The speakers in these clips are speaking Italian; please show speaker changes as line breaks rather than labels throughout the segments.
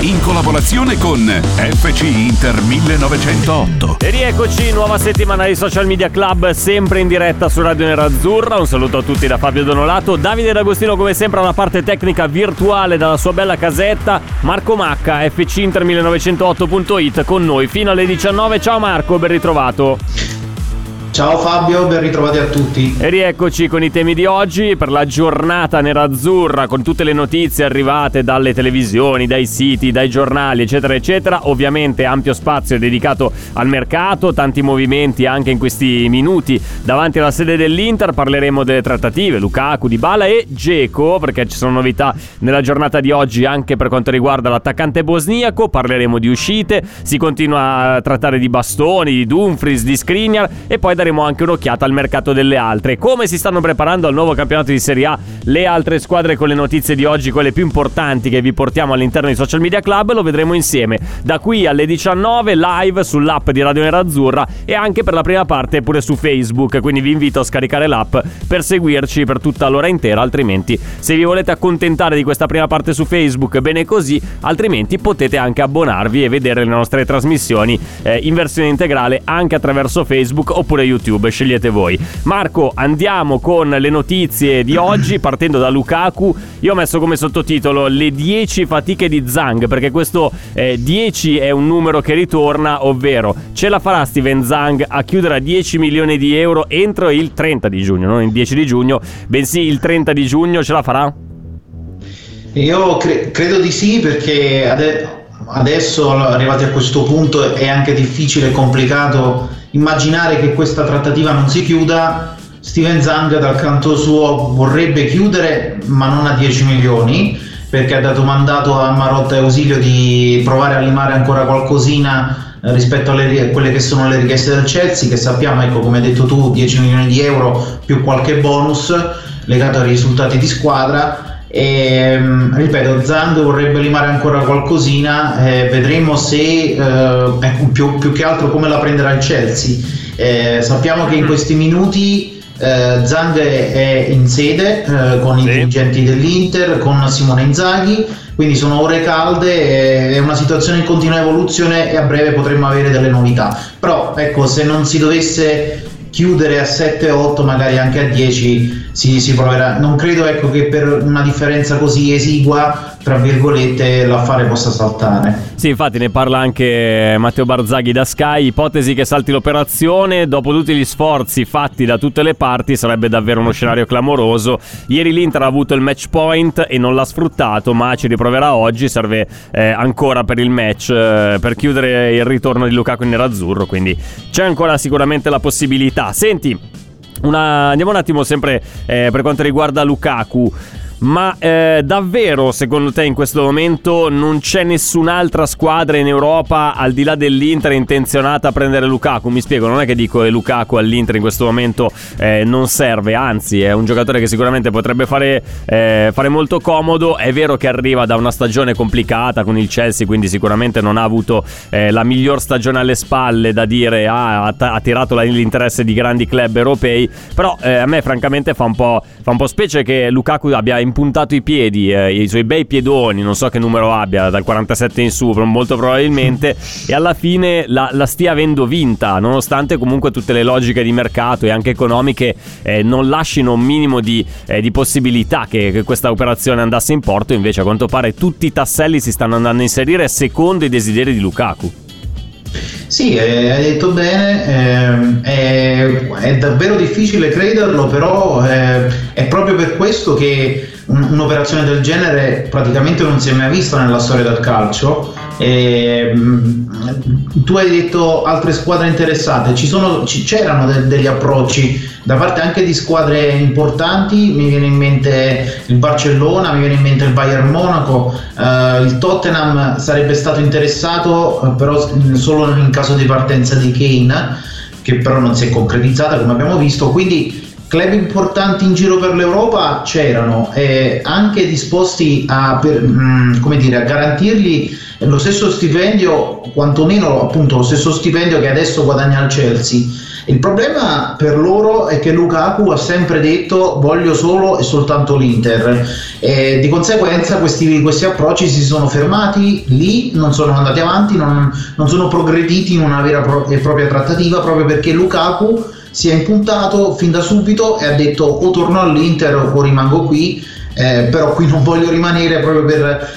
In collaborazione con FC Inter 1908.
E rieccoci, nuova settimana di Social Media Club, sempre in diretta su Radio Nerazzurra. Un saluto a tutti da Fabio Donolato. Davide D'Agostino, come sempre, alla parte tecnica virtuale dalla sua bella casetta. Marco Macca, FC Inter 1908.it con noi fino alle 19. Ciao Marco, ben ritrovato.
Ciao Fabio, ben ritrovati a tutti.
E rieccoci con i temi di oggi per la giornata nerazzurra con tutte le notizie arrivate dalle televisioni, dai siti, dai giornali, eccetera, eccetera. Ovviamente ampio spazio dedicato al mercato, tanti movimenti anche in questi minuti davanti alla sede dell'Inter. Parleremo delle trattative, Lukaku, Dybala e Geco, perché ci sono novità nella giornata di oggi anche per quanto riguarda l'attaccante bosniaco. Parleremo di uscite, si continua a trattare di bastoni, di Dumfries, di Skriniar e poi daremo anche un'occhiata al mercato delle altre. Come si stanno preparando al nuovo campionato di Serie A? Le altre squadre con le notizie di oggi, quelle più importanti che vi portiamo all'interno di Social Media Club, lo vedremo insieme. Da qui alle 19 live sull'app di Radio Nerazzurra e anche per la prima parte pure su Facebook, quindi vi invito a scaricare l'app per seguirci per tutta l'ora intera, altrimenti se vi volete accontentare di questa prima parte su Facebook, bene così, altrimenti potete anche abbonarvi e vedere le nostre trasmissioni eh, in versione integrale anche attraverso Facebook oppure YouTube, scegliete voi. Marco, andiamo con le notizie di oggi partendo da Lukaku. Io ho messo come sottotitolo le 10 fatiche di Zang perché questo eh, 10 è un numero che ritorna, ovvero ce la farà Steven Zang a chiudere a 10 milioni di euro entro il 30 di giugno, non il 10 di giugno, bensì il 30 di giugno ce la farà?
Io cre- credo di sì perché ade- adesso arrivati a questo punto è anche difficile e complicato immaginare che questa trattativa non si chiuda. Steven Zang dal canto suo vorrebbe chiudere ma non a 10 milioni perché ha dato mandato a Marotta e Ausilio di provare a limare ancora qualcosina eh, rispetto a quelle che sono le richieste del Chelsea che sappiamo, ecco come hai detto tu, 10 milioni di euro più qualche bonus legato ai risultati di squadra e, ripeto, Zang vorrebbe limare ancora qualcosina, eh, vedremo se eh, ecco, più, più, che altro come la prenderà il Chelsea. Eh, sappiamo che in questi minuti eh, Zang è in sede eh, con i dirigenti dell'Inter, con Simone Inzaghi, quindi sono ore calde, è una situazione in continua evoluzione e a breve potremmo avere delle novità. Però ecco, se non si dovesse chiudere a 7-8, magari anche a 10 si, si proverà. Non credo ecco, che per una differenza così esigua, tra virgolette, l'affare possa saltare.
Sì, infatti ne parla anche Matteo Barzaghi da Sky, ipotesi che salti l'operazione, dopo tutti gli sforzi fatti da tutte le parti sarebbe davvero uno scenario clamoroso. Ieri l'Inter ha avuto il match point e non l'ha sfruttato, ma ci riproverà oggi, serve eh, ancora per il match, eh, per chiudere il ritorno di Lukaku in nerazzurro, quindi c'è ancora sicuramente la possibilità. Senti, una, andiamo un attimo sempre eh, per quanto riguarda Lukaku. Ma eh, davvero, secondo te, in questo momento non c'è nessun'altra squadra in Europa al di là dell'Inter intenzionata a prendere Lukaku? Mi spiego, non è che dico che Lukaku all'Inter in questo momento eh, non serve, anzi, è un giocatore che sicuramente potrebbe fare, eh, fare, molto comodo. È vero che arriva da una stagione complicata con il Chelsea, quindi sicuramente non ha avuto eh, la miglior stagione alle spalle da dire ah, ha, ha tirato l'interesse di grandi club europei. Però eh, a me, francamente, fa un fa un po' specie che Lukaku abbia impuntato i piedi, eh, i suoi bei piedoni, non so che numero abbia, dal 47 in su, molto probabilmente, e alla fine la, la, stia avendo vinta, nonostante comunque tutte le logiche di mercato e anche economiche eh, non lasciano un minimo di, eh, di possibilità che, che, questa operazione andasse in porto, invece a quanto pare tutti i tasselli si stanno andando a inserire secondo i desideri di Lukaku.
Sì, eh, hai detto bene, eh, è, è, davvero difficile crederlo, però eh, è proprio per questo che un'operazione del genere praticamente non si è mai vista nella storia del calcio. Eh, tu hai detto altre squadre interessate, sono, c'erano de- degli approcci da parte anche di squadre importanti, mi viene in mente il Barcellona, mi viene in mente il Bayern Monaco, eh, il Tottenham sarebbe stato interessato eh, però solo in caso di partenza di Kane, che però non si è concretizzata come abbiamo visto, quindi club importanti in giro per l'Europa c'erano e anche disposti a, per, mm, dire, a garantirgli lo stesso stipendio, quantomeno appunto lo stesso stipendio che adesso guadagna il Chelsea. Il problema per loro è che Lukaku ha sempre detto voglio solo e soltanto l'Inter e di conseguenza questi, questi approcci si sono fermati lì, non sono andati avanti, non, non sono progrediti in una vera e propria trattativa proprio perché Lukaku si è impuntato fin da subito e ha detto o torno all'Inter o rimango qui, eh, però qui non voglio rimanere proprio per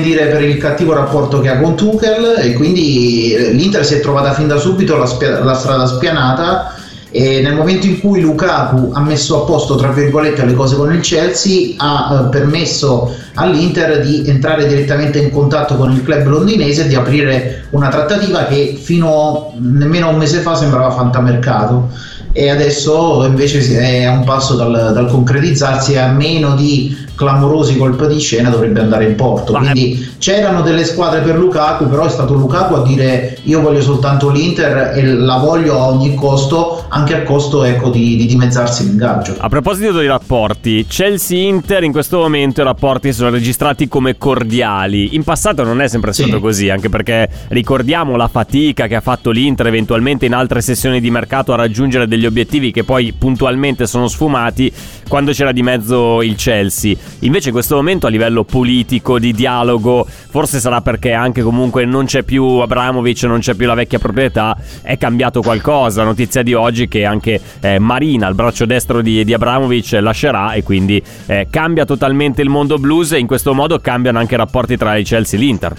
dire, per il cattivo rapporto che ha con Tuchel e quindi eh, l'Inter si è trovata fin da subito la, spia- la strada spianata e nel momento in cui Lukaku ha messo a posto tra virgolette le cose con il Chelsea ha eh, permesso all'Inter di entrare direttamente in contatto con il club londinese e di aprire una trattativa che fino nemmeno un mese fa sembrava fantamercato e adesso invece è a un passo dal, dal concretizzarsi e a meno di clamorosi colpi di scena dovrebbe andare in porto. Quindi c'erano delle squadre per Lukaku, però è stato Lukaku a dire io voglio soltanto l'Inter e la voglio a ogni costo, anche a costo ecco, di, di dimezzarsi l'ingaggio.
A proposito dei rapporti, Chelsea-Inter in questo momento i rapporti sono registrati come cordiali. In passato non è sempre stato sì. così, anche perché ricordiamo la fatica che ha fatto l'Inter eventualmente in altre sessioni di mercato a raggiungere degli obiettivi che poi puntualmente sono sfumati quando c'era di mezzo il Chelsea. Invece in questo momento a livello politico, di dialogo, forse sarà perché anche comunque non c'è più Abramovic, non c'è più la vecchia proprietà, è cambiato qualcosa. Notizia di oggi che anche eh, Marina, il braccio destro di, di Abramovic, lascerà e quindi eh, cambia totalmente il mondo blues e in questo modo cambiano anche i rapporti tra il Chelsea e l'Inter.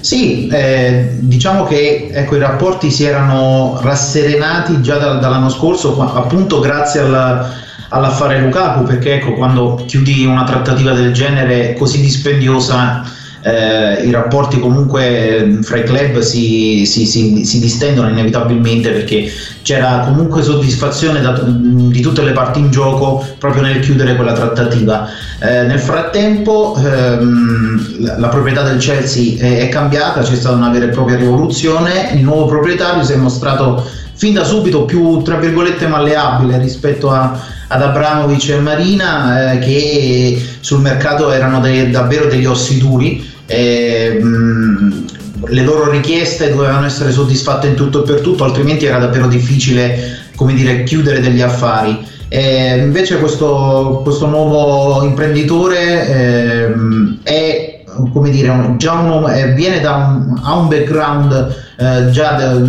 Sì, eh, diciamo che ecco, i rapporti si erano rasserenati già da, dall'anno scorso, appunto grazie alla, all'affare Lukaku, perché ecco, quando chiudi una trattativa del genere così dispendiosa eh, i rapporti comunque fra i club si, si, si, si, distendono inevitabilmente perché c'era comunque soddisfazione da, di tutte le parti in gioco proprio nel chiudere quella trattativa. Eh, nel frattempo ehm, la, la, proprietà del Chelsea è, è cambiata, c'è stata una vera e propria rivoluzione, il nuovo proprietario si è mostrato fin da subito più tra virgolette malleabile rispetto a, ad Abramovic e Marina eh, che sul mercato erano dei, davvero degli ossi duri eh, mh, le loro richieste dovevano essere soddisfatte in tutto e per tutto, altrimenti era davvero difficile dire, chiudere degli affari. Eh, invece questo, questo, nuovo imprenditore eh, è dire, uno, eh, viene da un, ha un background eh, già de,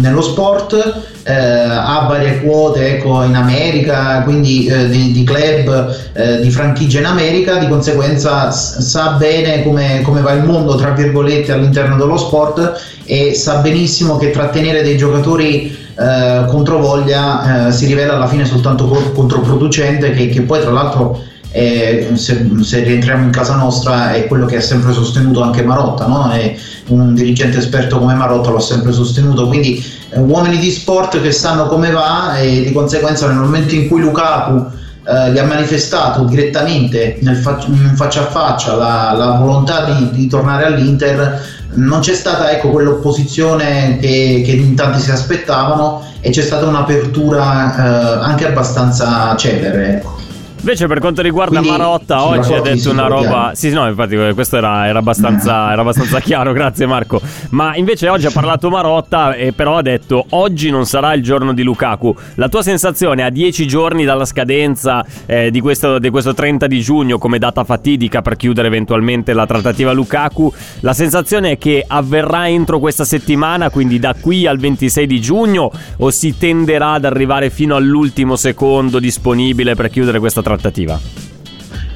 nello sport, eh, ha varie quote ecco, in America, quindi eh, di, di, club, eh, di franchigia in America, di conseguenza sa bene come, come, va il mondo, tra virgolette, all'interno dello sport e sa benissimo che trattenere dei giocatori eh, contro voglia si rivela alla fine soltanto controproducente, che, che poi tra l'altro e se, se, rientriamo in casa nostra è quello che ha sempre sostenuto anche Marotta, no? Un dirigente esperto come Marotta lo ha sempre sostenuto, quindi eh, uomini di sport che sanno come va e di conseguenza nel momento in cui Lukaku eh, gli ha manifestato direttamente nel fa- in faccia a faccia la, la volontà di, di, tornare all'Inter, non c'è stata ecco, quell'opposizione che, che in tanti si aspettavano e c'è stata un'apertura eh, anche abbastanza celere.
Invece per quanto riguarda Quindi, Marotta, oggi ha detto una roba... Sì, no, infatti eh, questo era, era, abbastanza, era, abbastanza, chiaro, grazie Marco. Ma invece oggi ha parlato Marotta e però ha detto oggi non sarà il giorno di Lukaku. La tua sensazione a 10 giorni dalla scadenza eh, di, questo, di, questo, 30 di giugno come data fatidica per chiudere eventualmente la trattativa Lukaku, la sensazione è che avverrà entro questa settimana, quindi da qui al 26 di giugno, o si tenderà ad arrivare fino all'ultimo secondo disponibile per chiudere questa trattativa? Trattativa?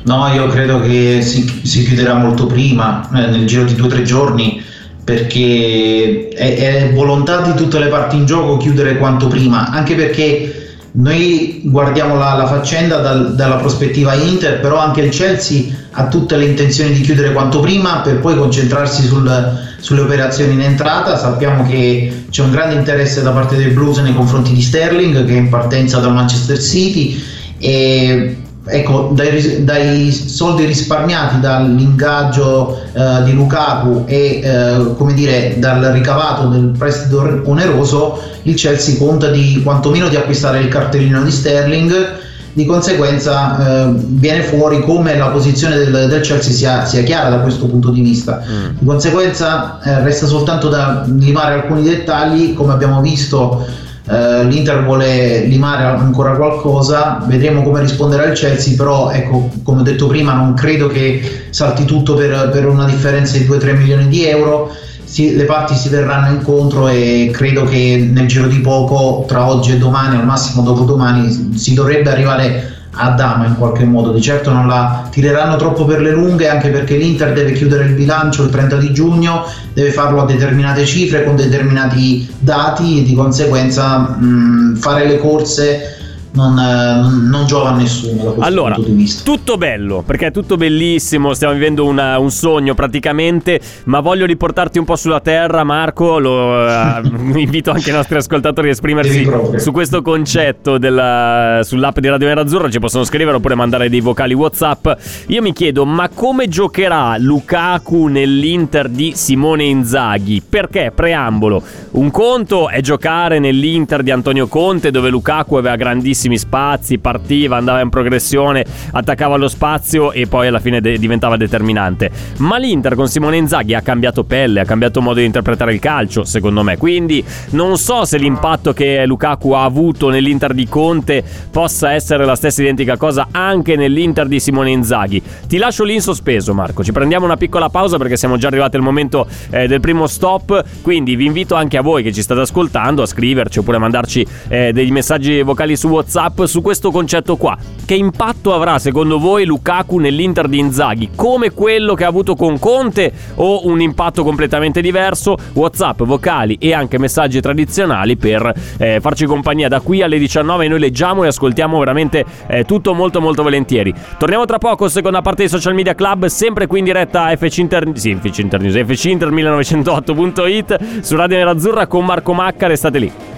No, io credo che si, si chiuderà molto prima, eh, nel giro di due o tre giorni, perché è, è, volontà di tutte le parti in gioco chiudere quanto prima, anche perché noi guardiamo la, la faccenda dal, dalla prospettiva Inter, però anche il Chelsea ha tutte le intenzioni di chiudere quanto prima per poi concentrarsi sul, sulle operazioni in entrata. Sappiamo che c'è un grande interesse da parte dei Blues nei confronti di Sterling che è in partenza dal Manchester City e ecco, dai, dai, soldi risparmiati dall'ingaggio eh, di Lukaku e eh, come dire, dal ricavato del prestito oneroso, il Chelsea conta di quantomeno di acquistare il cartellino di Sterling. Di conseguenza eh, viene fuori come la posizione del, del Chelsea sia, sia, chiara da questo punto di vista. Mm. Di conseguenza eh, resta soltanto da limare alcuni dettagli, come abbiamo visto Uh, L'Inter vuole limare ancora qualcosa, vedremo come risponderà il Chelsea, però ecco, come ho detto prima, non credo che salti tutto per, per una differenza di 2-3 milioni di euro. Si, le parti si verranno incontro e credo che nel giro di poco, tra oggi e domani, al massimo dopodomani, si dovrebbe arrivare a Dama in qualche modo. Di certo non la tireranno troppo per le lunghe, anche perché l'Inter deve chiudere il bilancio il 30 di giugno, deve farlo a determinate cifre, con determinati dati e di conseguenza mh, fare le corse non, eh, non, giova a nessuno da questo
allora,
punto di vista.
Tutto bello, perché è tutto bellissimo, stiamo vivendo una, un sogno praticamente, ma voglio riportarti un po' sulla terra, Marco, lo, uh, invito anche i nostri ascoltatori a esprimersi su questo concetto della, sull'app di Radio Nerazzurra, ci possono scrivere oppure mandare dei vocali WhatsApp. Io mi chiedo, ma come giocherà Lukaku nell'Inter di Simone Inzaghi? Perché, preambolo, un conto è giocare nell'Inter di Antonio Conte dove Lukaku aveva grandissimi tantissimi spazi, partiva, andava in progressione, attaccava lo spazio e poi alla fine de- diventava determinante. Ma l'Inter con Simone Inzaghi ha cambiato pelle, ha cambiato modo di interpretare il calcio, secondo me. Quindi non so se l'impatto che Lukaku ha avuto nell'Inter di Conte possa essere la stessa identica cosa anche nell'Inter di Simone Inzaghi. Ti lascio lì in sospeso, Marco. Ci prendiamo una piccola pausa perché siamo già arrivati al momento eh, del primo stop. Quindi vi invito anche a voi che ci state ascoltando a scriverci oppure a mandarci eh, dei messaggi vocali su WhatsApp WhatsApp su questo concetto qua. Che impatto avrà secondo voi Lukaku nell'Inter di Inzaghi? Come quello che ha avuto con Conte o un impatto completamente diverso? WhatsApp, vocali e anche messaggi tradizionali per eh, farci compagnia da qui alle 19 noi leggiamo e ascoltiamo veramente eh, tutto molto molto volentieri. Torniamo tra poco, seconda parte di Social Media Club, sempre qui in diretta FC Inter, sì, FC Inter News, FC Inter 1908.it su Radio Nerazzurra con Marco Macca, restate lì.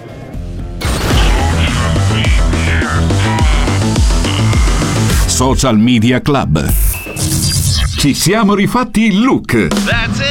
Social Media Club. Ci siamo rifatti il look. That's it.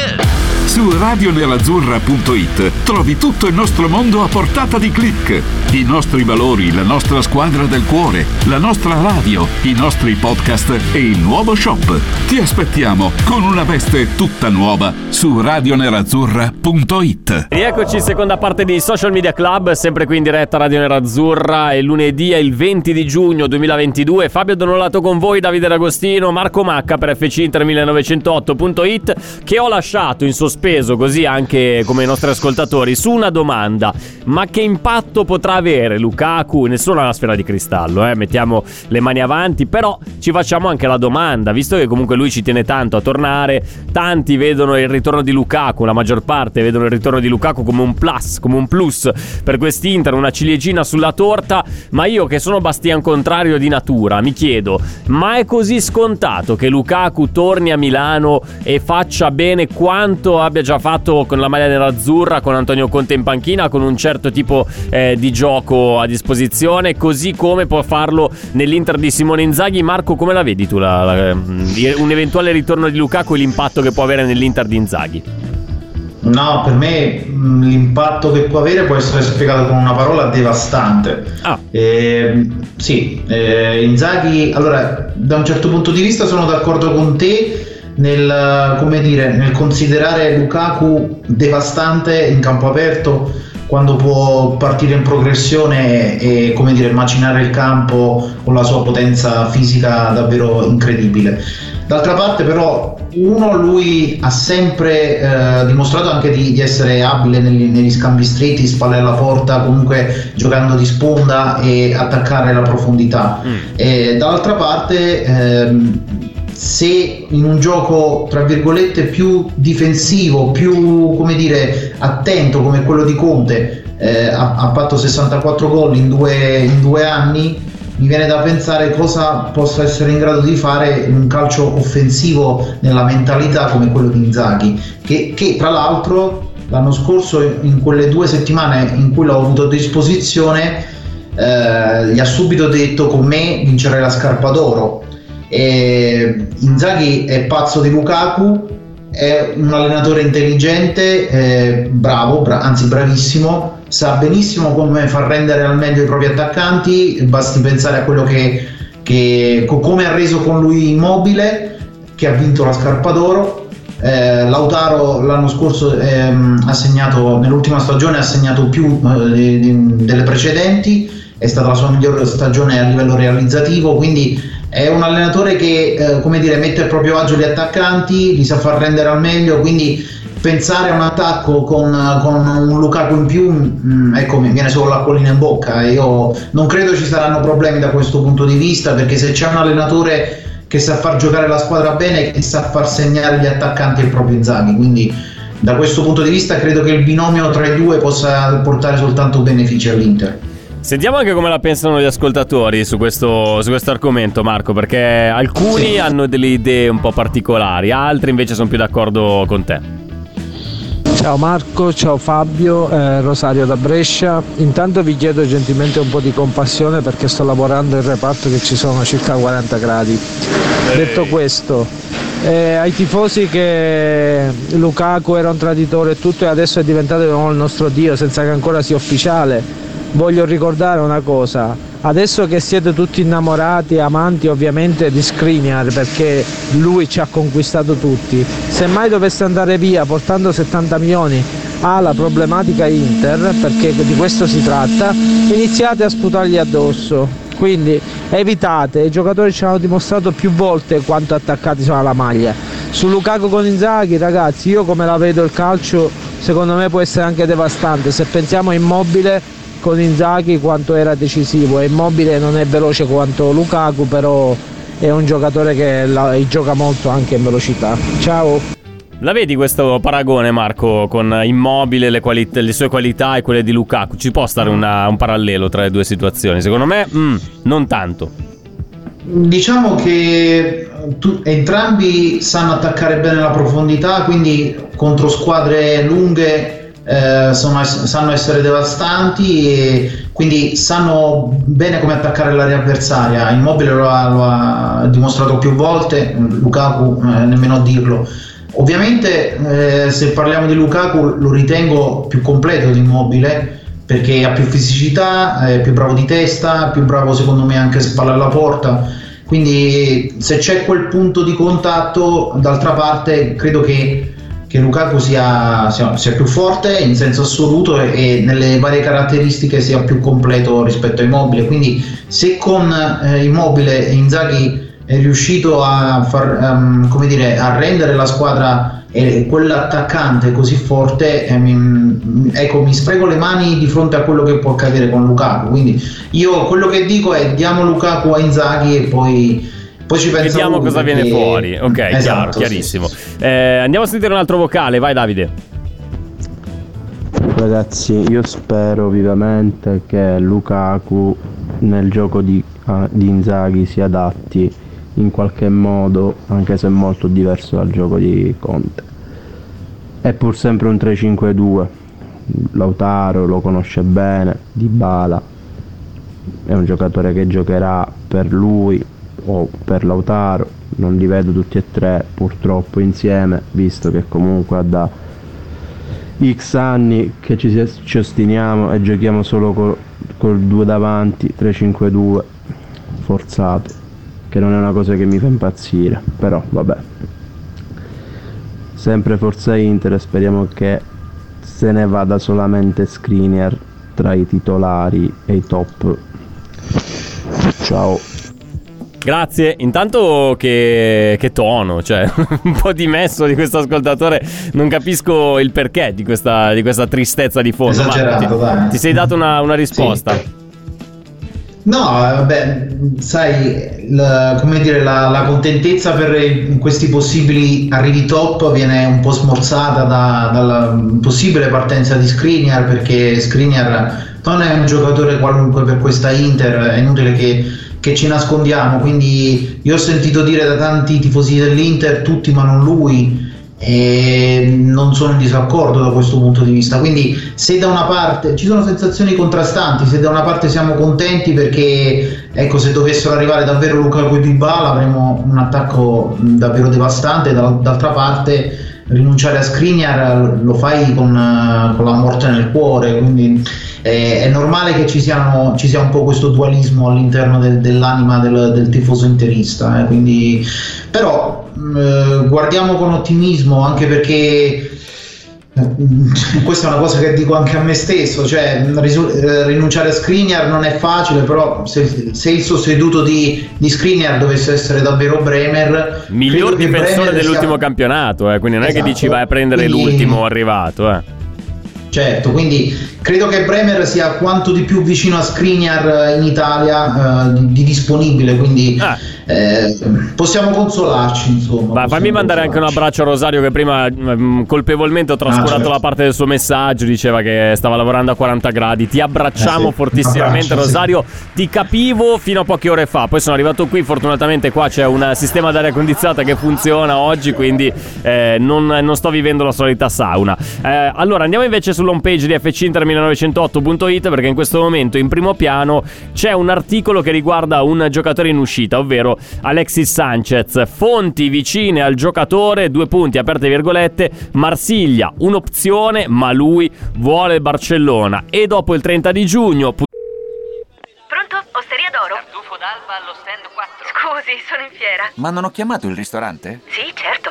Su radionerazzurra.it trovi tutto il nostro mondo a portata di clic. I nostri valori, la nostra squadra del cuore, la nostra radio, i nostri podcast e il nuovo shop. Ti aspettiamo con una veste tutta nuova su radionerazzurra.it.
Rieccoci, seconda parte di Social Media Club, sempre qui in diretta Radio Nerazzurra. È lunedì, è il 20 di giugno 2022. Fabio Donolato con voi, Davide D'Agostino, Marco Macca per FC Inter 1908.it che ho lasciato in sospeso sospeso così anche come i nostri ascoltatori su una domanda. Ma che impatto potrà avere Lukaku? Nessuno ha la sfera di cristallo, eh? mettiamo le mani avanti, però ci facciamo anche la domanda, visto che comunque lui ci tiene tanto a tornare, tanti vedono il ritorno di Lukaku, la maggior parte vedono il ritorno di Lukaku come un plus, come un plus per quest'Inter, una ciliegina sulla torta, ma io che sono bastian contrario di natura, mi chiedo, ma è così scontato che Lukaku torni a Milano e faccia bene quanto abbia già fatto con la maglia nerazzurra, con Antonio Conte in panchina, con un certo tipo eh, di gioco a disposizione, così come può farlo nell'Inter di Simone Inzaghi. Marco, come la vedi tu la, la, mm, un eventuale ritorno di Lukaku e l'impatto che può avere nell'Inter di Inzaghi?
No, per me mm, l'impatto che può avere può essere spiegato con una parola devastante. Ah. Eh, sì, eh, Inzaghi, allora da un certo punto di vista sono d'accordo con te nel, dire, nel considerare Lukaku devastante in campo aperto quando può partire in progressione e come dire, macinare il campo con la sua potenza fisica davvero incredibile. D'altra parte però uno lui ha sempre eh, dimostrato anche di, di essere abile negli, negli, scambi stretti, spalle alla porta, comunque giocando di sponda e attaccare la profondità. Mm. E dall'altra parte ehm, se in un gioco tra virgolette più difensivo, più come dire attento come quello di Conte, eh, ha, ha, fatto 64 gol in due, in due anni, mi viene da pensare cosa possa essere in grado di fare un calcio offensivo nella mentalità come quello di Inzaghi, che, che tra l'altro l'anno scorso in quelle due settimane in cui l'ho avuto a disposizione eh, gli ha subito detto con me vincerei la scarpa d'oro. E Inzaghi è pazzo di Lukaku, è un allenatore intelligente, bravo, bra- anzi bravissimo, sa benissimo come far rendere al meglio i propri attaccanti, basti pensare a quello che, che come ha reso con lui Immobile, che ha vinto la scarpa d'oro. Eh, Lautaro l'anno scorso ehm, ha segnato, nell'ultima stagione ha segnato più eh, delle precedenti, è stata la sua migliore stagione a livello realizzativo, quindi è un allenatore che eh, come dire, mette a proprio agio gli attaccanti, li sa far rendere al meglio, quindi pensare a un attacco con, con un Lukaku in più, mh, mm, ecco, mi viene solo l'acquolina in bocca. Io non credo ci saranno problemi da questo punto di vista, perché se c'è un allenatore che sa far giocare la squadra bene, che sa far segnare gli attaccanti è proprio Inzaghi, quindi da questo punto di vista credo che il binomio tra i due possa portare soltanto benefici all'Inter.
Sentiamo anche come la pensano gli ascoltatori su questo, su questo argomento, Marco, perché alcuni sì. hanno delle idee un po' particolari, altri invece sono più d'accordo con te.
Ciao Marco, ciao Fabio, eh, Rosario da Brescia. Intanto vi chiedo gentilmente un po' di compassione perché sto lavorando in reparto che ci sono circa 40 gradi. Ehi. Detto questo, eh, ai tifosi che Lukaku era un traditore e tutto e adesso è diventato il nostro Dio senza che ancora sia ufficiale voglio ricordare una cosa, adesso che siete tutti innamorati, amanti ovviamente di Skriniar perché lui ci ha conquistato tutti, se mai dovesse andare via portando 70 milioni alla problematica Inter, perché di questo si tratta, iniziate a sputargli addosso. Quindi evitate, i giocatori ci hanno dimostrato più volte quanto attaccati sono alla maglia. Su Lukaku con Inzaghi, ragazzi, io come la vedo il calcio, secondo me può essere anche devastante. Se pensiamo a Immobile con Inzaghi quanto era decisivo. È immobile, non è veloce quanto Lukaku, però è un giocatore che la, gioca molto anche in velocità. Ciao!
La vedi questo paragone, Marco, con Immobile, le, quali- le sue qualità e quelle di Lukaku? Ci può stare una, un parallelo tra le due situazioni? Secondo me, mm, non tanto.
Diciamo che tu, entrambi sanno attaccare bene la profondità, quindi contro squadre lunghe eh, sono, sanno essere devastanti e quindi sanno bene come attaccare l'area avversaria. Immobile lo ha, lo ha dimostrato più volte, Lukaku eh, nemmeno a dirlo. Ovviamente eh, se parliamo di Lukaku lo ritengo più completo di Immobile perché ha più fisicità, è più bravo di testa, più bravo secondo me anche a spalla alla porta. Quindi se c'è quel punto di contatto, d'altra parte credo che che Lukaku sia, sia, sia, più forte in senso assoluto e, e, nelle varie caratteristiche sia più completo rispetto a Immobile. Quindi se con eh, Immobile Inzaghi è riuscito a, far, um, dire, a rendere la squadra e quell'attaccante così forte, eh, mi, ecco, mi spreco le mani di fronte a quello che può accadere con Lukaku. Quindi io quello che dico è diamo Lukaku a Inzaghi e poi poi ci pensiamo.
Vediamo cosa perché... viene fuori. Ok, esatto, chiaro, chiarissimo. Sì, sì. Eh, andiamo a sentire un altro vocale, vai Davide.
Ragazzi, io spero vivamente che Lukaku nel gioco di, uh, di Inzaghi si adatti in qualche modo, anche se molto diverso dal gioco di Conte. È pur sempre un 3-5-2. Lautaro lo conosce bene, Di Bala è un giocatore che giocherà per lui, o per Lautaro, non li vedo tutti e tre purtroppo insieme, visto che comunque da X anni che ci, ci ostiniamo e giochiamo solo col, col 2 davanti, 3-5-2, forzato, che non è una cosa che mi fa impazzire, però vabbè. Sempre Forza Inter, speriamo che se ne vada solamente Screener tra i titolari e i top. Ciao.
Grazie. Intanto che, che tono, cioè un po' dimesso di questo ascoltatore. Non capisco il perché di questa, di questa tristezza di fondo.
Esagerato,
ti, ti, sei dato una, una risposta. Sì.
No, vabbè, sai, la, come dire, la, la, contentezza per questi possibili arrivi top viene un po' smorzata da, dalla possibile partenza di Skriniar perché Skriniar non è un giocatore qualunque per questa Inter, è inutile che, che ci nascondiamo, quindi io ho sentito dire da tanti tifosi dell'Inter, tutti ma non lui, e non sono in disaccordo da questo punto di vista. Quindi, se da una parte ci sono sensazioni contrastanti, se da una parte siamo contenti perché ecco, se dovessero arrivare davvero Lukaku e Dybala avremo un attacco davvero devastante, d'altra parte rinunciare a Skriniar lo fai con, con la morte nel cuore, quindi è, è normale che ci, siano, ci, sia un po' questo dualismo all'interno del, dell'anima del, del, tifoso interista, eh, quindi, però eh, guardiamo con ottimismo anche perché eh, questa è una cosa che dico anche a me stesso, cioè eh, rinunciare a Skriniar non è facile, però se, se il sostituto di, di Skriniar dovesse essere davvero Bremer,
miglior difensore dell'ultimo sia... campionato, eh, quindi non esatto. è che dici vai a prendere quindi... l'ultimo arrivato. Eh.
Certo, quindi credo che Bremer sia quanto di più vicino a Skriniar in Italia eh, di, di, disponibile, quindi ah. Eh, possiamo consolarci. Insomma,
Ma fammi mandare anche un abbraccio a Rosario che prima mh, mm, colpevolmente ho trascurato ah, certo. la parte del suo messaggio, diceva che stava lavorando a 40 gradi. Ti abbracciamo eh sì, fortissimamente abbraccio, Rosario, sì. ti capivo fino a poche ore fa, poi sono arrivato qui, fortunatamente qua c'è un sistema d'aria condizionata che funziona oggi, quindi eh, non, non, sto vivendo la solita sauna. Eh, allora andiamo invece su sull'home page di fcinter1908.it perché in questo momento in primo piano c'è un articolo che riguarda un giocatore in uscita, ovvero Alexis Sanchez. Fonti vicine al giocatore, due punti aperte virgolette, Marsiglia un'opzione, ma lui vuole Barcellona e dopo il 30 di giugno
Pronto? Osteria d'oro?
Tartufo d'alba allo stand 4.
Scusi, sono in fiera.
Ma non ho chiamato il ristorante?
Sì, certo.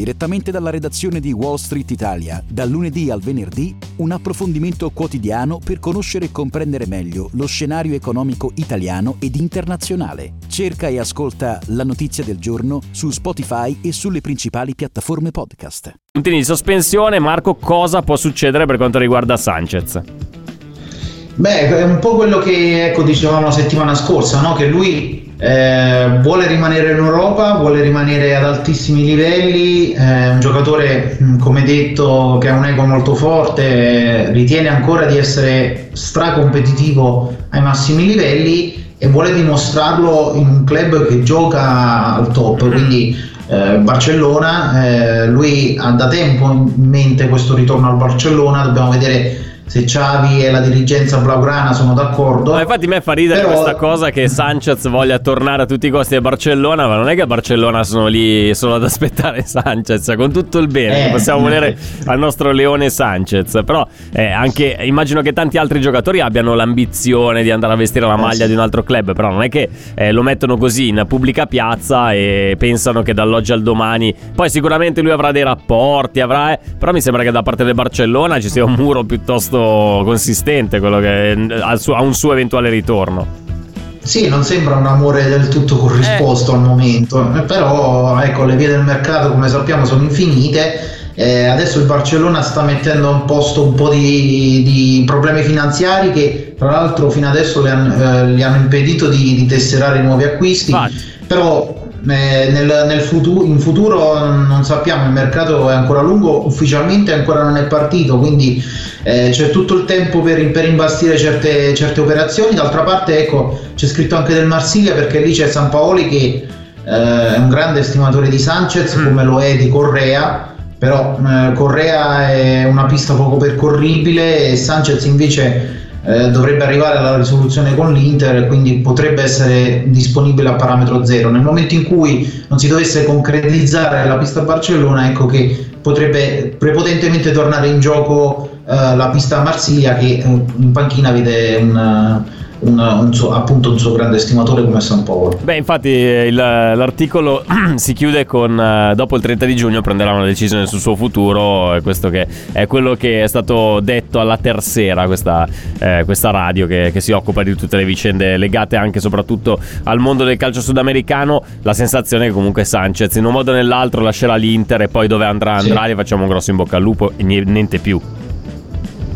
Direttamente dalla redazione di Wall Street Italia, dal lunedì al venerdì, un approfondimento quotidiano per conoscere e comprendere meglio lo scenario economico italiano ed internazionale. Cerca e ascolta la notizia del giorno su Spotify e sulle principali piattaforme podcast.
Puntini di sospensione, Marco, cosa può succedere per quanto riguarda Sanchez?
Beh, è un po' quello che ecco, dicevamo la settimana scorsa, no? che lui eh, vuole rimanere in Europa, vuole rimanere ad altissimi livelli, è un giocatore come detto che ha un ego molto forte, ritiene ancora di essere stracompetitivo ai massimi livelli e vuole dimostrarlo in un club che gioca al top, quindi eh, Barcellona, eh, lui ha da tempo in mente questo ritorno al Barcellona, dobbiamo vedere se Xavi e la dirigenza blaugrana sono d'accordo.
Ma infatti me fa ridere però... questa cosa che Sanchez voglia tornare a tutti i costi a Barcellona, ma non è che a Barcellona sono lì solo ad aspettare Sanchez, con tutto il bene eh, possiamo volere al nostro leone Sanchez, però eh, anche immagino che tanti altri giocatori abbiano l'ambizione di andare a vestire la eh, maglia eh, sì. di un altro club, però non è che eh, lo mettono così in pubblica piazza e pensano che dall'oggi al domani, poi sicuramente lui avrà dei rapporti, avrà, eh, però mi sembra che da parte del Barcellona ci sia un muro piuttosto consistente quello che ha, ha un suo eventuale ritorno.
Sì, non sembra un amore del tutto corrisposto eh. al momento, però ecco, le vie del mercato come sappiamo sono infinite. Eh, adesso il Barcellona sta mettendo a un posto un po' di, di problemi finanziari che tra l'altro fino adesso le han, eh, gli hanno impedito di, di tesserare nuovi acquisti. Infatti. Però eh, nel, nel futuro, in futuro non sappiamo, il mercato è ancora lungo, ufficialmente ancora non è partito, quindi eh, c'è tutto il tempo per, per imbastire certe, certe, operazioni. D'altra parte, ecco, c'è scritto anche del Marsiglia perché lì c'è San Paoli che eh, è un grande estimatore di Sanchez, mm. come lo è di Correa. Però eh, Correa è una pista poco percorribile e Sanchez invece eh, dovrebbe arrivare alla risoluzione con l'Inter e quindi potrebbe essere disponibile a parametro zero. Nel momento in cui non si dovesse concretizzare la pista Barcellona, ecco che potrebbe prepotentemente tornare in gioco eh, la pista Marsiglia che eh, in panchina vede un, un, un suo, appunto un suo grande stimatore come San Paolo.
Beh, infatti il, l'articolo si chiude con uh, dopo il 30 di giugno prenderà una decisione sul suo futuro, e questo che è quello che è stato detto alla Tercera, questa, eh, questa radio che, che, si occupa di tutte le vicende legate anche e soprattutto al mondo del calcio sudamericano. La sensazione è che comunque Sanchez in un modo o nell'altro lascerà l'Inter e poi dove andrà andrà, sì. gli facciamo un grosso in bocca al lupo e niente più.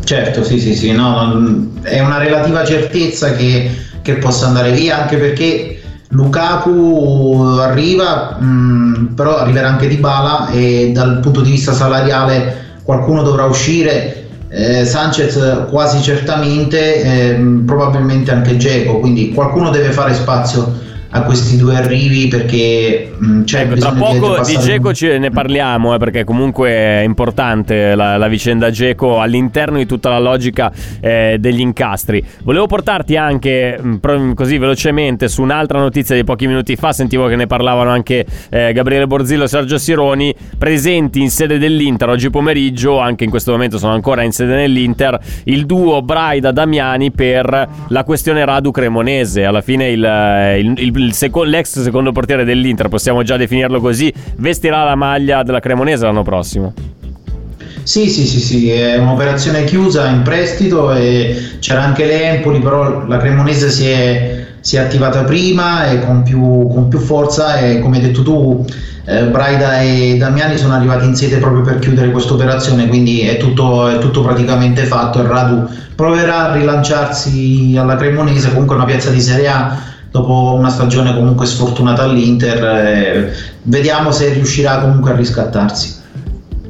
Certo, sì, sì, sì, no, è una relativa certezza che, che possa andare via, anche perché Lukaku arriva, mh, mm, però arriverà anche Di Bala e dal punto di vista salariale qualcuno dovrà uscire. Eh, Sanchez quasi certamente, eh, probabilmente anche Geco, quindi qualcuno deve fare spazio a questi due arrivi perché mh, c'è ecco,
tra poco di, Geco ne parliamo eh, perché comunque è importante la, la vicenda Geco all'interno di tutta la logica eh, degli incastri. Volevo portarti anche mh, così velocemente su un'altra notizia di pochi minuti fa. Sentivo che ne parlavano anche eh, Gabriele Borzillo e Sergio Sironi presenti in sede dell'Inter oggi pomeriggio anche in questo momento sono ancora in sede nell'Inter il duo Braida Damiani per la questione Radu Cremonese. Alla fine il, eh, il, il seco- l'ex secondo portiere dell'Inter, possiamo già definirlo così, vestirà la maglia della Cremonese l'anno prossimo.
Sì, sì, sì, sì, è un'operazione chiusa in prestito e c'era anche l'Empoli, però la Cremonese si è, si è attivata prima e con più, con più, forza e come hai detto tu eh, Braida e Damiani sono arrivati in sede proprio per chiudere questa operazione, quindi è tutto, è tutto praticamente fatto e Radu proverà a rilanciarsi alla Cremonese, comunque una piazza di Serie A dopo una stagione comunque sfortunata all'Inter, eh, vediamo se riuscirà comunque a riscattarsi.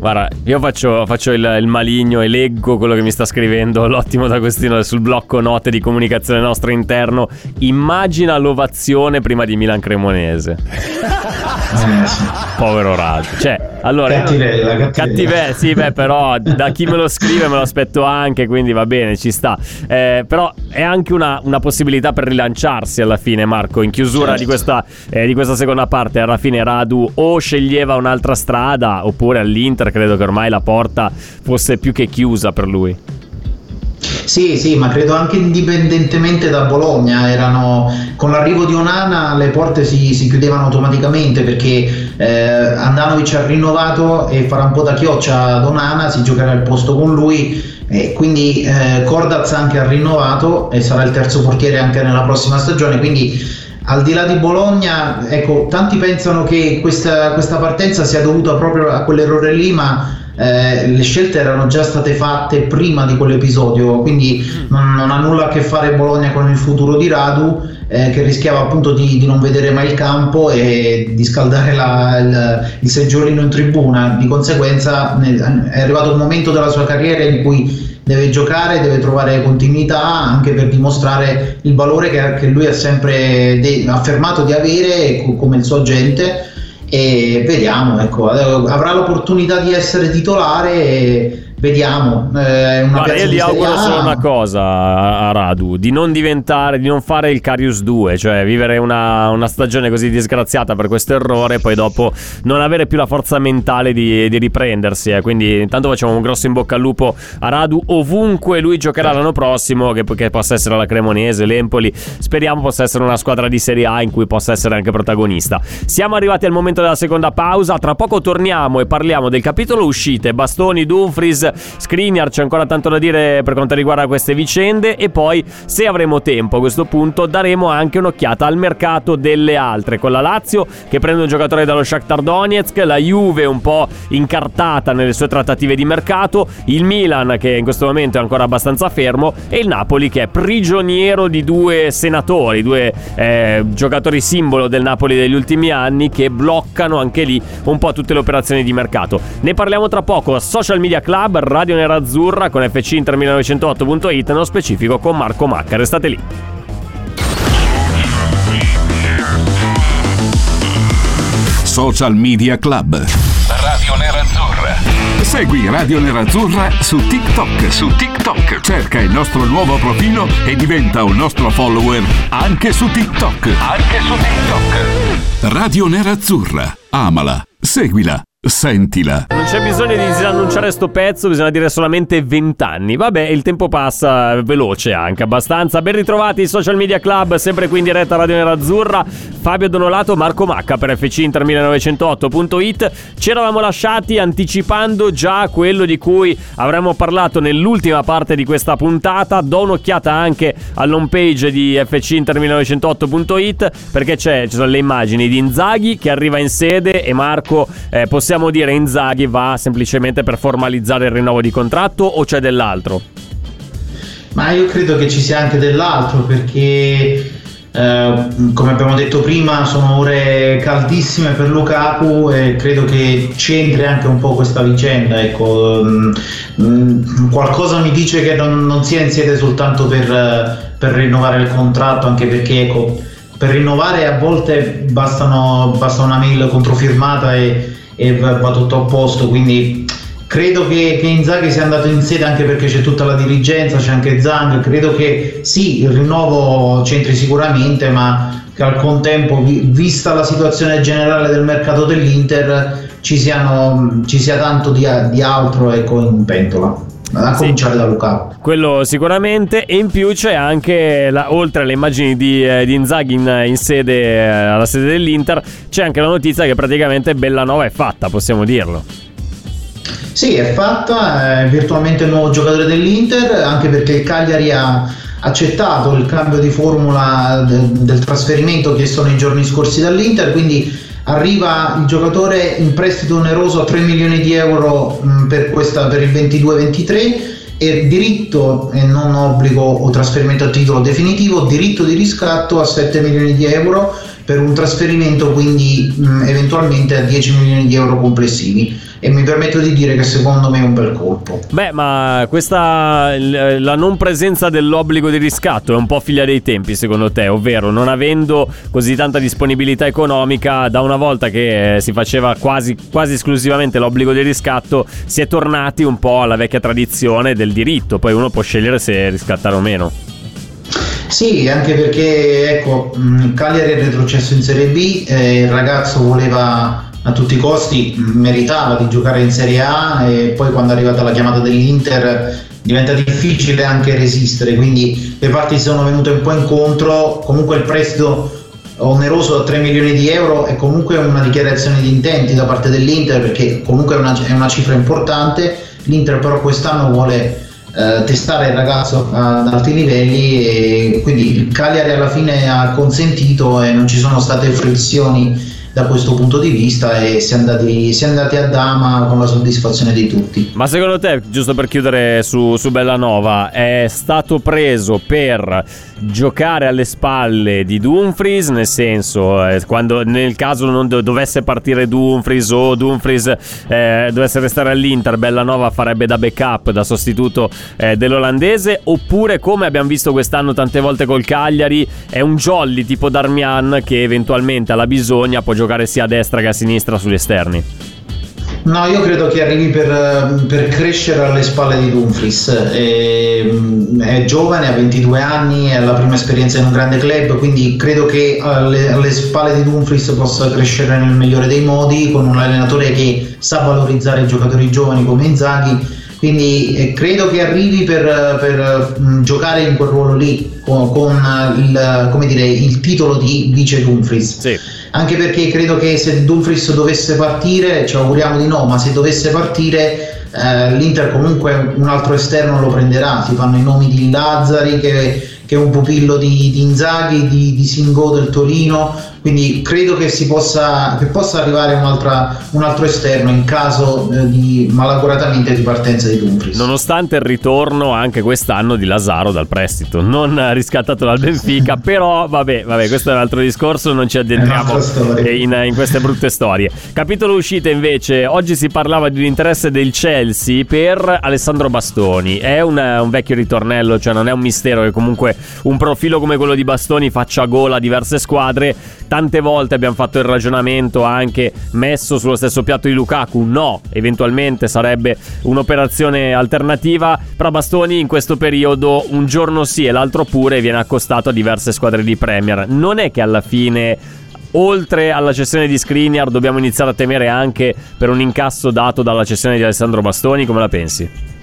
Guarda, io faccio, faccio il, il, maligno e leggo quello che mi sta scrivendo l'ottimo D'Agostino sul blocco note di comunicazione nostro interno. Immagina l'ovazione prima di Milan Cremonese. Eh. Povero Rad. Cioè, allora.
Cattivella, cattivella.
cattivella. Sì, beh, però da chi me lo scrive me lo aspetto anche, quindi va bene, ci sta. Eh, però è anche una, una, possibilità per rilanciarsi alla fine, Marco. In chiusura certo. di, questa, eh, di questa seconda parte, alla fine Radu o sceglieva un'altra strada, oppure all'Inter credo che ormai la porta fosse più che chiusa per lui.
Sì, sì, ma credo anche indipendentemente da Bologna, erano, con l'arrivo di Onana le porte si, si chiudevano automaticamente perché eh, Andanovic ha rinnovato e farà un po' da chioccia ad Onana, si giocherà il posto con lui e quindi eh, Cordaz anche ha rinnovato e sarà il terzo portiere anche nella prossima stagione, quindi al di là di Bologna, ecco, tanti pensano che questa, questa partenza sia dovuta proprio a quell'errore lì, ma eh, le scelte erano già state fatte prima di quell'episodio, quindi mm. non, non, ha nulla a che fare Bologna con il futuro di Radu, eh, che rischiava appunto di, di, non vedere mai il campo e di scaldare la, il, il seggiolino in tribuna. Di conseguenza è arrivato un momento della sua carriera in cui deve giocare, deve trovare continuità anche per dimostrare il valore che, che lui ha sempre de- affermato di avere come il suo agente. E vediamo, ecco, avrà l'opportunità di essere titolare e vediamo.
Eh, Guarda, io gli auguro solo una cosa a, Radu: di non diventare, di non fare il Carius 2, cioè vivere una, una stagione così disgraziata per questo errore, e poi dopo non avere più la forza mentale di, di riprendersi. Eh. Quindi, intanto facciamo un grosso in bocca al lupo a Radu, ovunque lui giocherà l'anno prossimo, che, che possa essere la Cremonese, l'Empoli. Speriamo possa essere una squadra di Serie A in cui possa essere anche protagonista. Siamo arrivati al momento della seconda pausa. Tra poco torniamo e parliamo del capitolo uscite. Bastoni, Dumfries Skriniar c'è ancora tanto da dire per quanto riguarda queste vicende. E poi se avremo tempo a questo punto daremo anche un'occhiata al mercato delle altre. Con la Lazio che prende un giocatore dallo Shakhtar Donetsk, la Juve un po' incartata nelle sue trattative di mercato, il Milan che in questo momento è ancora abbastanza fermo e il Napoli che è prigioniero di due senatori, due eh, giocatori simbolo del Napoli degli ultimi anni che bloccano anche lì un po' tutte le operazioni di mercato. Ne parliamo tra poco, Social Media Club Radio Nerazzurra con fcinter1908.it, nello specifico con Marco Macca. Restate lì.
Social Media Club. Radio Nerazzurra. Segui Radio Nerazzurra su TikTok. Su TikTok. Cerca il nostro nuovo profilo e diventa un nostro follower anche su TikTok. Anche su TikTok. Radio Nerazzurra. Amala. Seguila. Sentila.
Non c'è bisogno di annunciare sto pezzo, bisogna dire solamente 20 anni. Vabbè, il tempo passa veloce anche, abbastanza. Ben ritrovati Social Media Club, sempre qui in diretta Radio Nerazzurra. Fabio Donolato, Marco Macca per FC Inter 1908.it. Ci eravamo lasciati anticipando già quello di cui avremmo parlato nell'ultima parte di questa puntata. Do un'occhiata anche all'home page di FC Inter 1908.it perché ci sono le immagini di Inzaghi che arriva in sede e Marco eh, possiamo dire Inzaghi va semplicemente per formalizzare il rinnovo di contratto o c'è dell'altro?
Ma io credo che ci sia anche dell'altro perché eh, come abbiamo detto prima sono ore caldissime per Lukaku e credo che c'entri anche un po' questa vicenda ecco, mm, mm, qualcosa mi dice che non, non, sia in sede soltanto per, per rinnovare il contratto anche perché ecco, per rinnovare a volte bastano, basta una mail controfirmata e e va tutto a posto quindi credo che, che, Inzaghi sia andato in sede anche perché c'è tutta la dirigenza c'è anche Zang credo che sì il rinnovo c'entri sicuramente ma che al contempo vista la situazione generale del mercato dell'Inter ci, siano, ci sia tanto di, di altro ecco, in pentola a sì. cominciare da Lukaku.
Quello sicuramente e in più c'è anche la, oltre alle immagini di, eh, di Inzaghi in, in sede eh, alla sede dell'Inter c'è anche la notizia che praticamente Bellanova è fatta, possiamo dirlo.
Sì, è fatta, è virtualmente il nuovo giocatore dell'Inter, anche perché il Cagliari ha accettato il cambio di formula de, del trasferimento chiesto nei giorni scorsi dall'Inter, quindi arriva il giocatore in prestito oneroso a 3 milioni di euro mh, per, questa, per il 22-23 e diritto e non obbligo o trasferimento a titolo definitivo, diritto di riscatto a 7 milioni di euro per un trasferimento quindi mh, eventualmente a 10 milioni di euro complessivi e mi permetto di dire che secondo me è un bel colpo.
Beh, ma questa la non presenza dell'obbligo di riscatto è un po' figlia dei tempi, secondo te, ovvero non avendo così tanta disponibilità economica, da una volta che si faceva quasi, quasi esclusivamente l'obbligo di riscatto, si è tornati un po' alla vecchia tradizione del diritto, poi uno può scegliere se riscattare o meno.
Sì, anche perché ecco, Cagliari è retrocesso in Serie B, eh, il ragazzo voleva a tutti i costi meritava di giocare in Serie A e poi quando è arrivata la chiamata dell'Inter diventa difficile anche resistere, quindi le parti si sono venute un po' incontro, comunque il prestito oneroso da 3 milioni di euro è comunque una dichiarazione di intenti da parte dell'Inter perché comunque è una, è una cifra importante, l'Inter però quest'anno vuole eh, testare il ragazzo ad alti livelli e quindi il Cagliari alla fine ha consentito e non ci sono state frizioni da questo punto di vista e si è, andati, si è andati a dama con la soddisfazione di tutti.
Ma secondo te, giusto per chiudere su, su Bellanova, è stato preso per giocare alle spalle di Dumfries? Nel senso, eh, quando nel caso non dovesse partire Dumfries o Dumfries eh, dovesse restare all'Inter, Bellanova farebbe da backup, da sostituto eh, dell'olandese? Oppure, come abbiamo visto quest'anno tante volte col Cagliari, è un jolly tipo Darmian che eventualmente alla bisogna può giocare giocare sia a destra che a sinistra sugli esterni?
No, io credo che arrivi per, per crescere alle spalle di Dumfries. È, è, giovane, ha 22 anni, è la prima esperienza in un grande club, quindi credo che alle, alle, spalle di Dumfries possa crescere nel migliore dei modi con un allenatore che sa valorizzare i giocatori giovani come Inzaghi quindi eh, credo che arrivi per, per mh, giocare in quel ruolo lì con, con il, dire, il, titolo di vice Dumfries sì. anche perché credo che se Dumfries dovesse partire ci auguriamo di no ma se dovesse partire eh, l'Inter comunque un altro esterno lo prenderà si fanno i nomi di Lazzari che, che è un pupillo di, di Inzaghi di, di Singo del Torino quindi credo che, si possa, che possa arrivare un altro esterno in caso eh, di malaguratamente di partenza di Dumfries.
Nonostante il ritorno anche quest'anno di Lazaro dal prestito, non riscattato dal Benfica, però vabbè, vabbè, questo è un altro discorso, non ci addentriamo in, in, queste brutte storie. Capitolo uscite invece, oggi si parlava di un interesse del Chelsea per Alessandro Bastoni, è un, un vecchio ritornello, cioè non è un mistero che comunque un profilo come quello di Bastoni faccia gola a diverse squadre Tante volte abbiamo fatto il ragionamento anche messo sullo stesso piatto di Lukaku. No, eventualmente sarebbe un'operazione alternativa. Però Bastoni in questo periodo un giorno sì e l'altro pure viene accostato a diverse squadre di Premier. Non è che alla fine oltre alla cessione di Skriniar dobbiamo iniziare a temere anche per un incasso dato dalla cessione di Alessandro Bastoni, come la pensi?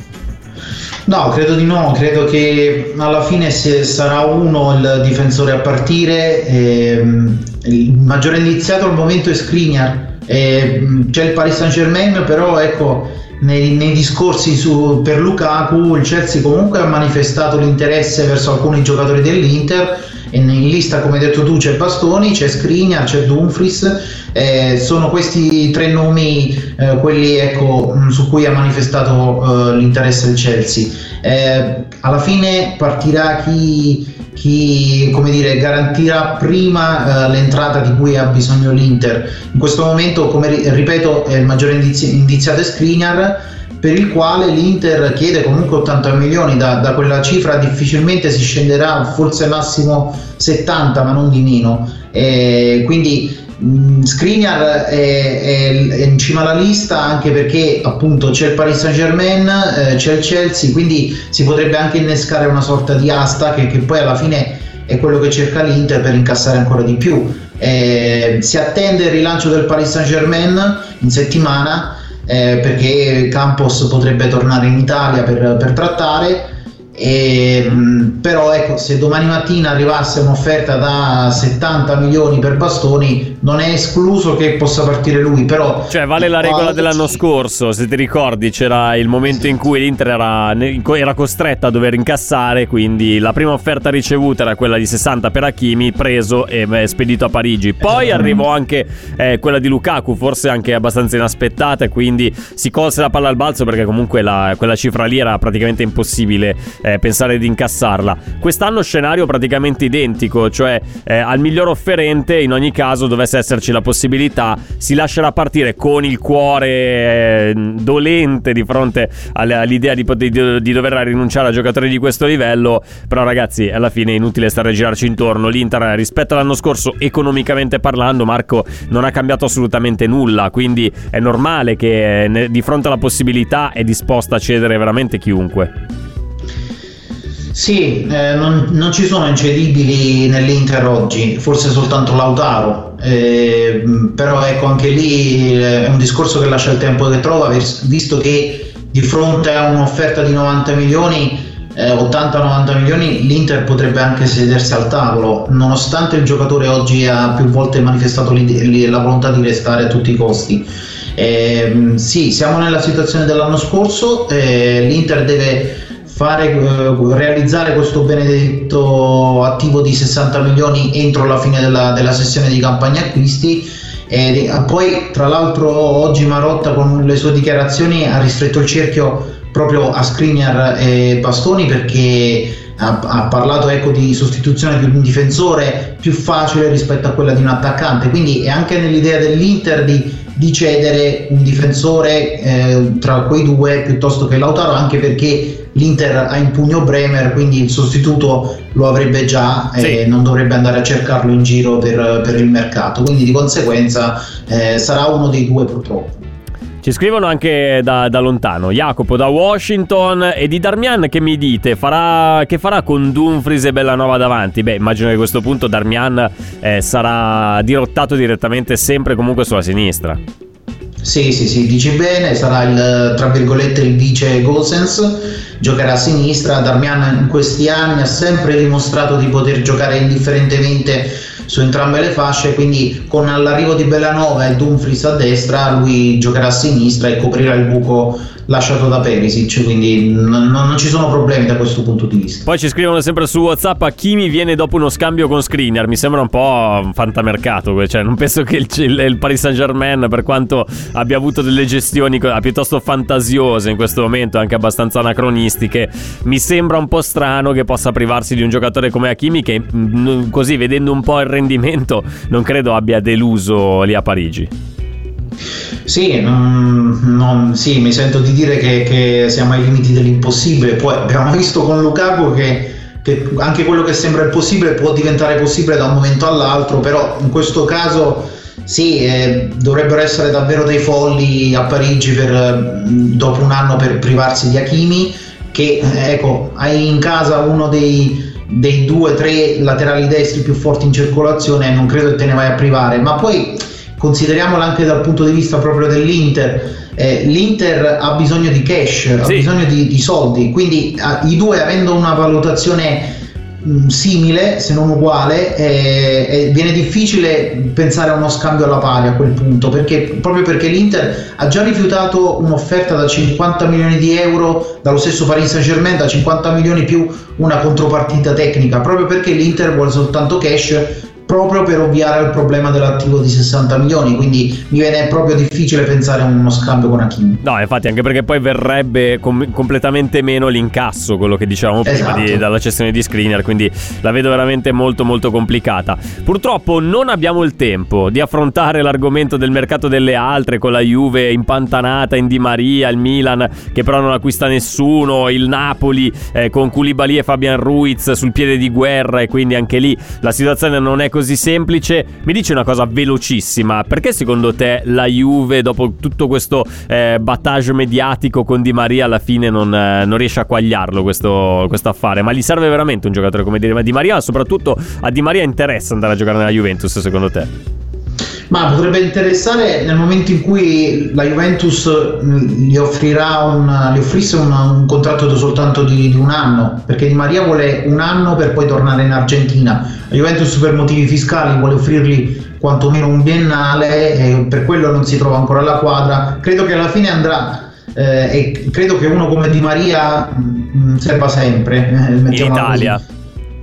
No, credo di no, credo che alla fine sarà uno il difensore a partire, ehm, il maggiore indiziato al momento è Skriniar, ehm, c'è il Paris Saint Germain, però ecco nei, nei discorsi su, per Lukaku il Chelsea comunque ha manifestato l'interesse verso alcuni giocatori dell'Inter in lista come hai detto tu c'è Bastoni, c'è Skriniar, c'è Dumfries eh, sono questi tre nomi eh, quelli ecco, su cui ha manifestato eh, l'interesse del Chelsea. Eh, alla fine partirà chi, chi come dire, garantirà prima eh, l'entrata di cui ha bisogno l'Inter. In questo momento come ripeto il maggiore indizi- indiziato è Skriniar per il quale l'Inter chiede comunque 80 milioni, da, da, quella cifra difficilmente si scenderà, forse massimo 70 ma non di meno. E quindi mh, Skriniar è, è, è, in cima alla lista anche perché appunto c'è il Paris Saint Germain, eh, c'è il Chelsea, quindi si potrebbe anche innescare una sorta di asta che, che poi alla fine è quello che cerca l'Inter per incassare ancora di più. Eh, si attende il rilancio del Paris Saint Germain in settimana eh, perché Campos potrebbe tornare in Italia per, per trattare. E, ehm, però ecco, se domani mattina arrivasse un'offerta da 70 milioni per bastoni, non è escluso che possa partire lui. Però,
cioè, vale la regola ah, dell'anno scorso. Se ti ricordi, c'era il momento in cui l'Inter era, era, costretta a dover incassare. Quindi la prima offerta ricevuta era quella di 60 per Hakimi, preso e beh, spedito a Parigi. Poi eh. arrivò anche eh, quella di Lukaku, forse anche abbastanza inaspettata. Quindi si colse la palla al balzo perché comunque la, quella cifra lì era praticamente impossibile eh, pensare di incassarla. Quest'anno scenario praticamente identico, cioè eh, al miglior offerente in ogni caso dovesse esserci la possibilità si lascerà partire con il cuore eh, dolente di fronte all'idea di, di, di, dover rinunciare a giocatori di questo livello, però ragazzi alla fine è inutile stare a girarci intorno, l'Inter rispetto all'anno scorso economicamente parlando Marco non ha cambiato assolutamente nulla, quindi è normale che eh, di fronte alla possibilità è disposta a cedere veramente chiunque.
Sì, eh, non, non, ci sono incedibili nell'Inter oggi, forse soltanto Lautaro, eh, però ecco anche lì eh, è un discorso che lascia il tempo che trova, visto che di fronte a un'offerta di 90 milioni, eh, 80-90 milioni, l'Inter potrebbe anche sedersi al tavolo, nonostante il giocatore oggi ha più volte manifestato la volontà di restare a tutti i costi. Eh, sì, siamo nella situazione dell'anno scorso, eh, l'Inter deve fare, eh, realizzare questo benedetto attivo di 60 milioni entro la fine della, della sessione di campagna acquisti. E poi tra l'altro oggi Marotta con le sue dichiarazioni ha ristretto il cerchio proprio a Skriniar e Bastoni perché ha, ha parlato ecco, di sostituzione di un difensore più facile rispetto a quella di un attaccante. Quindi è anche nell'idea dell'Inter di di cedere un difensore eh, tra quei due piuttosto che Lautaro anche perché l'Inter ha in pugno Bremer quindi il sostituto lo avrebbe già sì. e non dovrebbe andare a cercarlo in giro per, per il mercato quindi di conseguenza eh, sarà uno dei due purtroppo
ci scrivono anche da, da, lontano. Jacopo da Washington e di Darmian che mi dite? Farà, che farà con Dumfries e Bellanova davanti? Beh, immagino che a questo punto Darmian eh, sarà dirottato direttamente sempre comunque sulla sinistra.
Sì, sì, sì, dici bene, sarà il, tra virgolette il vice Gosens, giocherà a sinistra, Darmian in questi anni ha sempre dimostrato di poter giocare indifferentemente su entrambe le fasce, quindi con l'arrivo di Bellanova e Dumfries a destra lui giocherà a sinistra e coprirà il buco lasciato da Perisic, quindi non, non, ci sono problemi da questo punto di vista.
Poi ci scrivono sempre su WhatsApp a chi mi viene dopo uno scambio con Skriniar, mi sembra un po' un fantamercato, cioè non penso che il, il, il Paris Saint-Germain per quanto abbia avuto delle gestioni piuttosto fantasiose in questo momento, anche abbastanza anacronistiche, mi sembra un po' strano che possa privarsi di un giocatore come Hakimi che mm, così vedendo un po' il rendimento non credo abbia deluso lì a Parigi.
Sì, non, non, sì, mi sento di dire che, che, siamo ai limiti dell'impossibile. Poi abbiamo visto con Lukaku che, che, anche quello che sembra impossibile può diventare possibile da un momento all'altro, però in questo caso sì, eh, dovrebbero essere davvero dei folli a Parigi per, dopo un anno per privarsi di Hakimi, che ecco, hai in casa uno dei dei due o tre laterali destri più forti in circolazione non credo che te ne vai a privare, ma poi consideriamolo anche dal punto di vista proprio dell'Inter. Eh, L'Inter ha bisogno di cash, sì. ha bisogno di, di soldi, quindi eh, i due avendo una valutazione mh, simile, se non uguale, eh, viene difficile pensare a uno scambio alla pari a quel punto, perché, proprio perché l'Inter ha già rifiutato un'offerta da 50 milioni di euro dallo stesso Paris Saint Germain, da 50 milioni più una contropartita tecnica, proprio perché l'Inter vuole soltanto cash proprio per ovviare al problema dell'attivo di 60 milioni, quindi mi viene proprio difficile pensare a uno scambio con Hakim.
No, infatti anche perché poi verrebbe com- completamente meno l'incasso, quello che dicevamo prima di, esatto. dalla cessione di screener, quindi la vedo veramente molto molto complicata. Purtroppo non abbiamo il tempo di affrontare l'argomento del mercato delle altre con la Juve impantanata in Di Maria, il Milan che però non acquista nessuno, il Napoli eh, con Koulibaly e Fabian Ruiz sul piede di guerra e quindi anche lì la situazione non è così semplice. Mi dici una cosa velocissima, perché secondo te la Juve, dopo tutto questo eh, battage mediatico con Di Maria, alla fine non, eh, non riesce a quagliarlo questo, affare? Ma gli serve veramente un giocatore come Di Maria? Soprattutto a Di Maria interessa andare a giocare nella Juventus, secondo te?
Ma potrebbe interessare nel momento in cui la Juventus mm, gli, offrirà un, gli offrisse un, un contratto soltanto di, di, un anno, perché Di Maria vuole un anno per poi tornare in Argentina. La Juventus per motivi fiscali vuole offrirgli quantomeno un biennale e per quello non si trova ancora la quadra. Credo che alla fine andrà eh, e credo che uno come Di Maria mh, mm, serva sempre.
Eh, in Italia.
Così.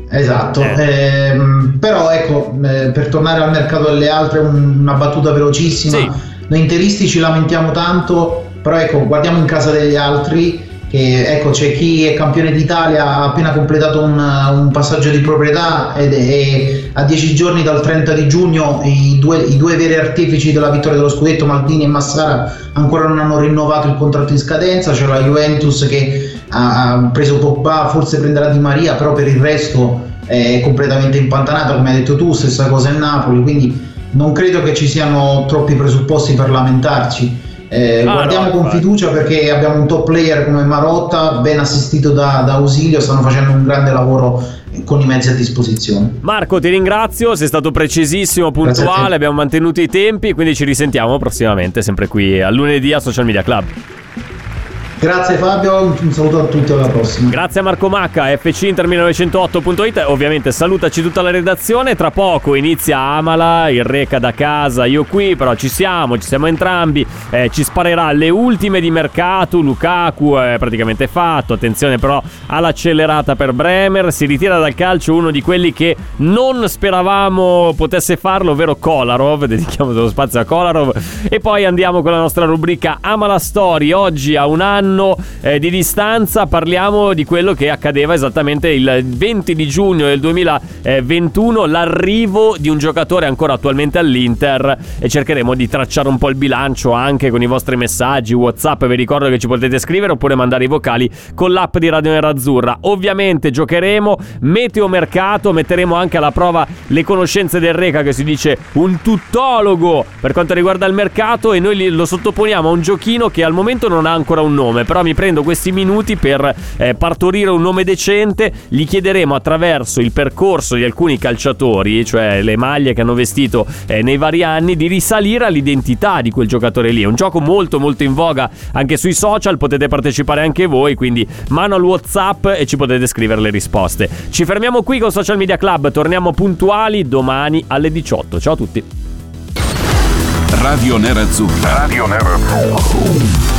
Esatto, eh. Eh, però ecco, eh, per tornare al mercato delle altre, un, una battuta velocissima. Sì. Noi interisti ci lamentiamo tanto, però ecco, guardiamo in casa degli altri. Che, ecco, c'è chi è campione d'Italia, ha appena completato un, un passaggio di proprietà ed è a dieci giorni dal 30 di giugno i due, i due veri artefici della vittoria dello scudetto, Maldini e Massara, ancora non hanno rinnovato il contratto in scadenza. C'è la Juventus che ha, preso Pogba, forse prenderà Di Maria, però per il resto è completamente impantanata, come hai detto tu, stessa cosa in Napoli, quindi non credo che ci siano troppi presupposti per lamentarci. Eh, ah, guardiamo no, con no. fiducia perché abbiamo un top player come Marotta, ben assistito da, da Ausilio, stanno facendo un grande lavoro con i mezzi a disposizione.
Marco, ti ringrazio, sei stato precisissimo, puntuale, abbiamo mantenuto i tempi, quindi ci risentiamo prossimamente, sempre qui a lunedì a Social Media Club.
Grazie Fabio, un saluto a tutti, alla prossima.
Grazie a Marco Macca, fcinter1908.it, ovviamente salutaci tutta la redazione, tra poco inizia Amala, il Reca da casa, io qui, però ci siamo, ci siamo entrambi, eh, ci sparerà le ultime di mercato, Lukaku è praticamente fatto, attenzione però all'accelerata per Bremer, si ritira dal calcio uno di quelli che non speravamo potesse farlo, ovvero Kolarov, dedichiamo dello spazio a Kolarov, e poi andiamo con la nostra rubrica Amala Story, oggi a un anno anno eh, di distanza parliamo di quello che accadeva esattamente il 20 di giugno del 2021, l'arrivo di un giocatore ancora attualmente all'Inter e cercheremo di tracciare un po' il bilancio anche con i vostri messaggi, Whatsapp, vi ricordo che ci potete scrivere oppure mandare i vocali con l'app di Radio Nerazzurra. Ovviamente giocheremo meteo mercato, metteremo anche alla prova le conoscenze del Reca che si dice un tuttologo per quanto riguarda il mercato e noi lo sottoponiamo a un giochino che al momento non ha ancora un nome nome, però mi prendo questi minuti per eh, partorire un nome decente. Gli chiederemo attraverso il percorso di alcuni calciatori, cioè le maglie che hanno vestito eh, nei vari anni, di risalire all'identità di quel giocatore lì. È un gioco molto molto in voga anche sui social, potete partecipare anche voi, quindi mano al WhatsApp e ci potete scrivere le risposte. Ci fermiamo qui con Social Media Club, torniamo puntuali domani alle 18. Ciao a tutti.
Radio Nerazzurra. Radio Nerazzurra.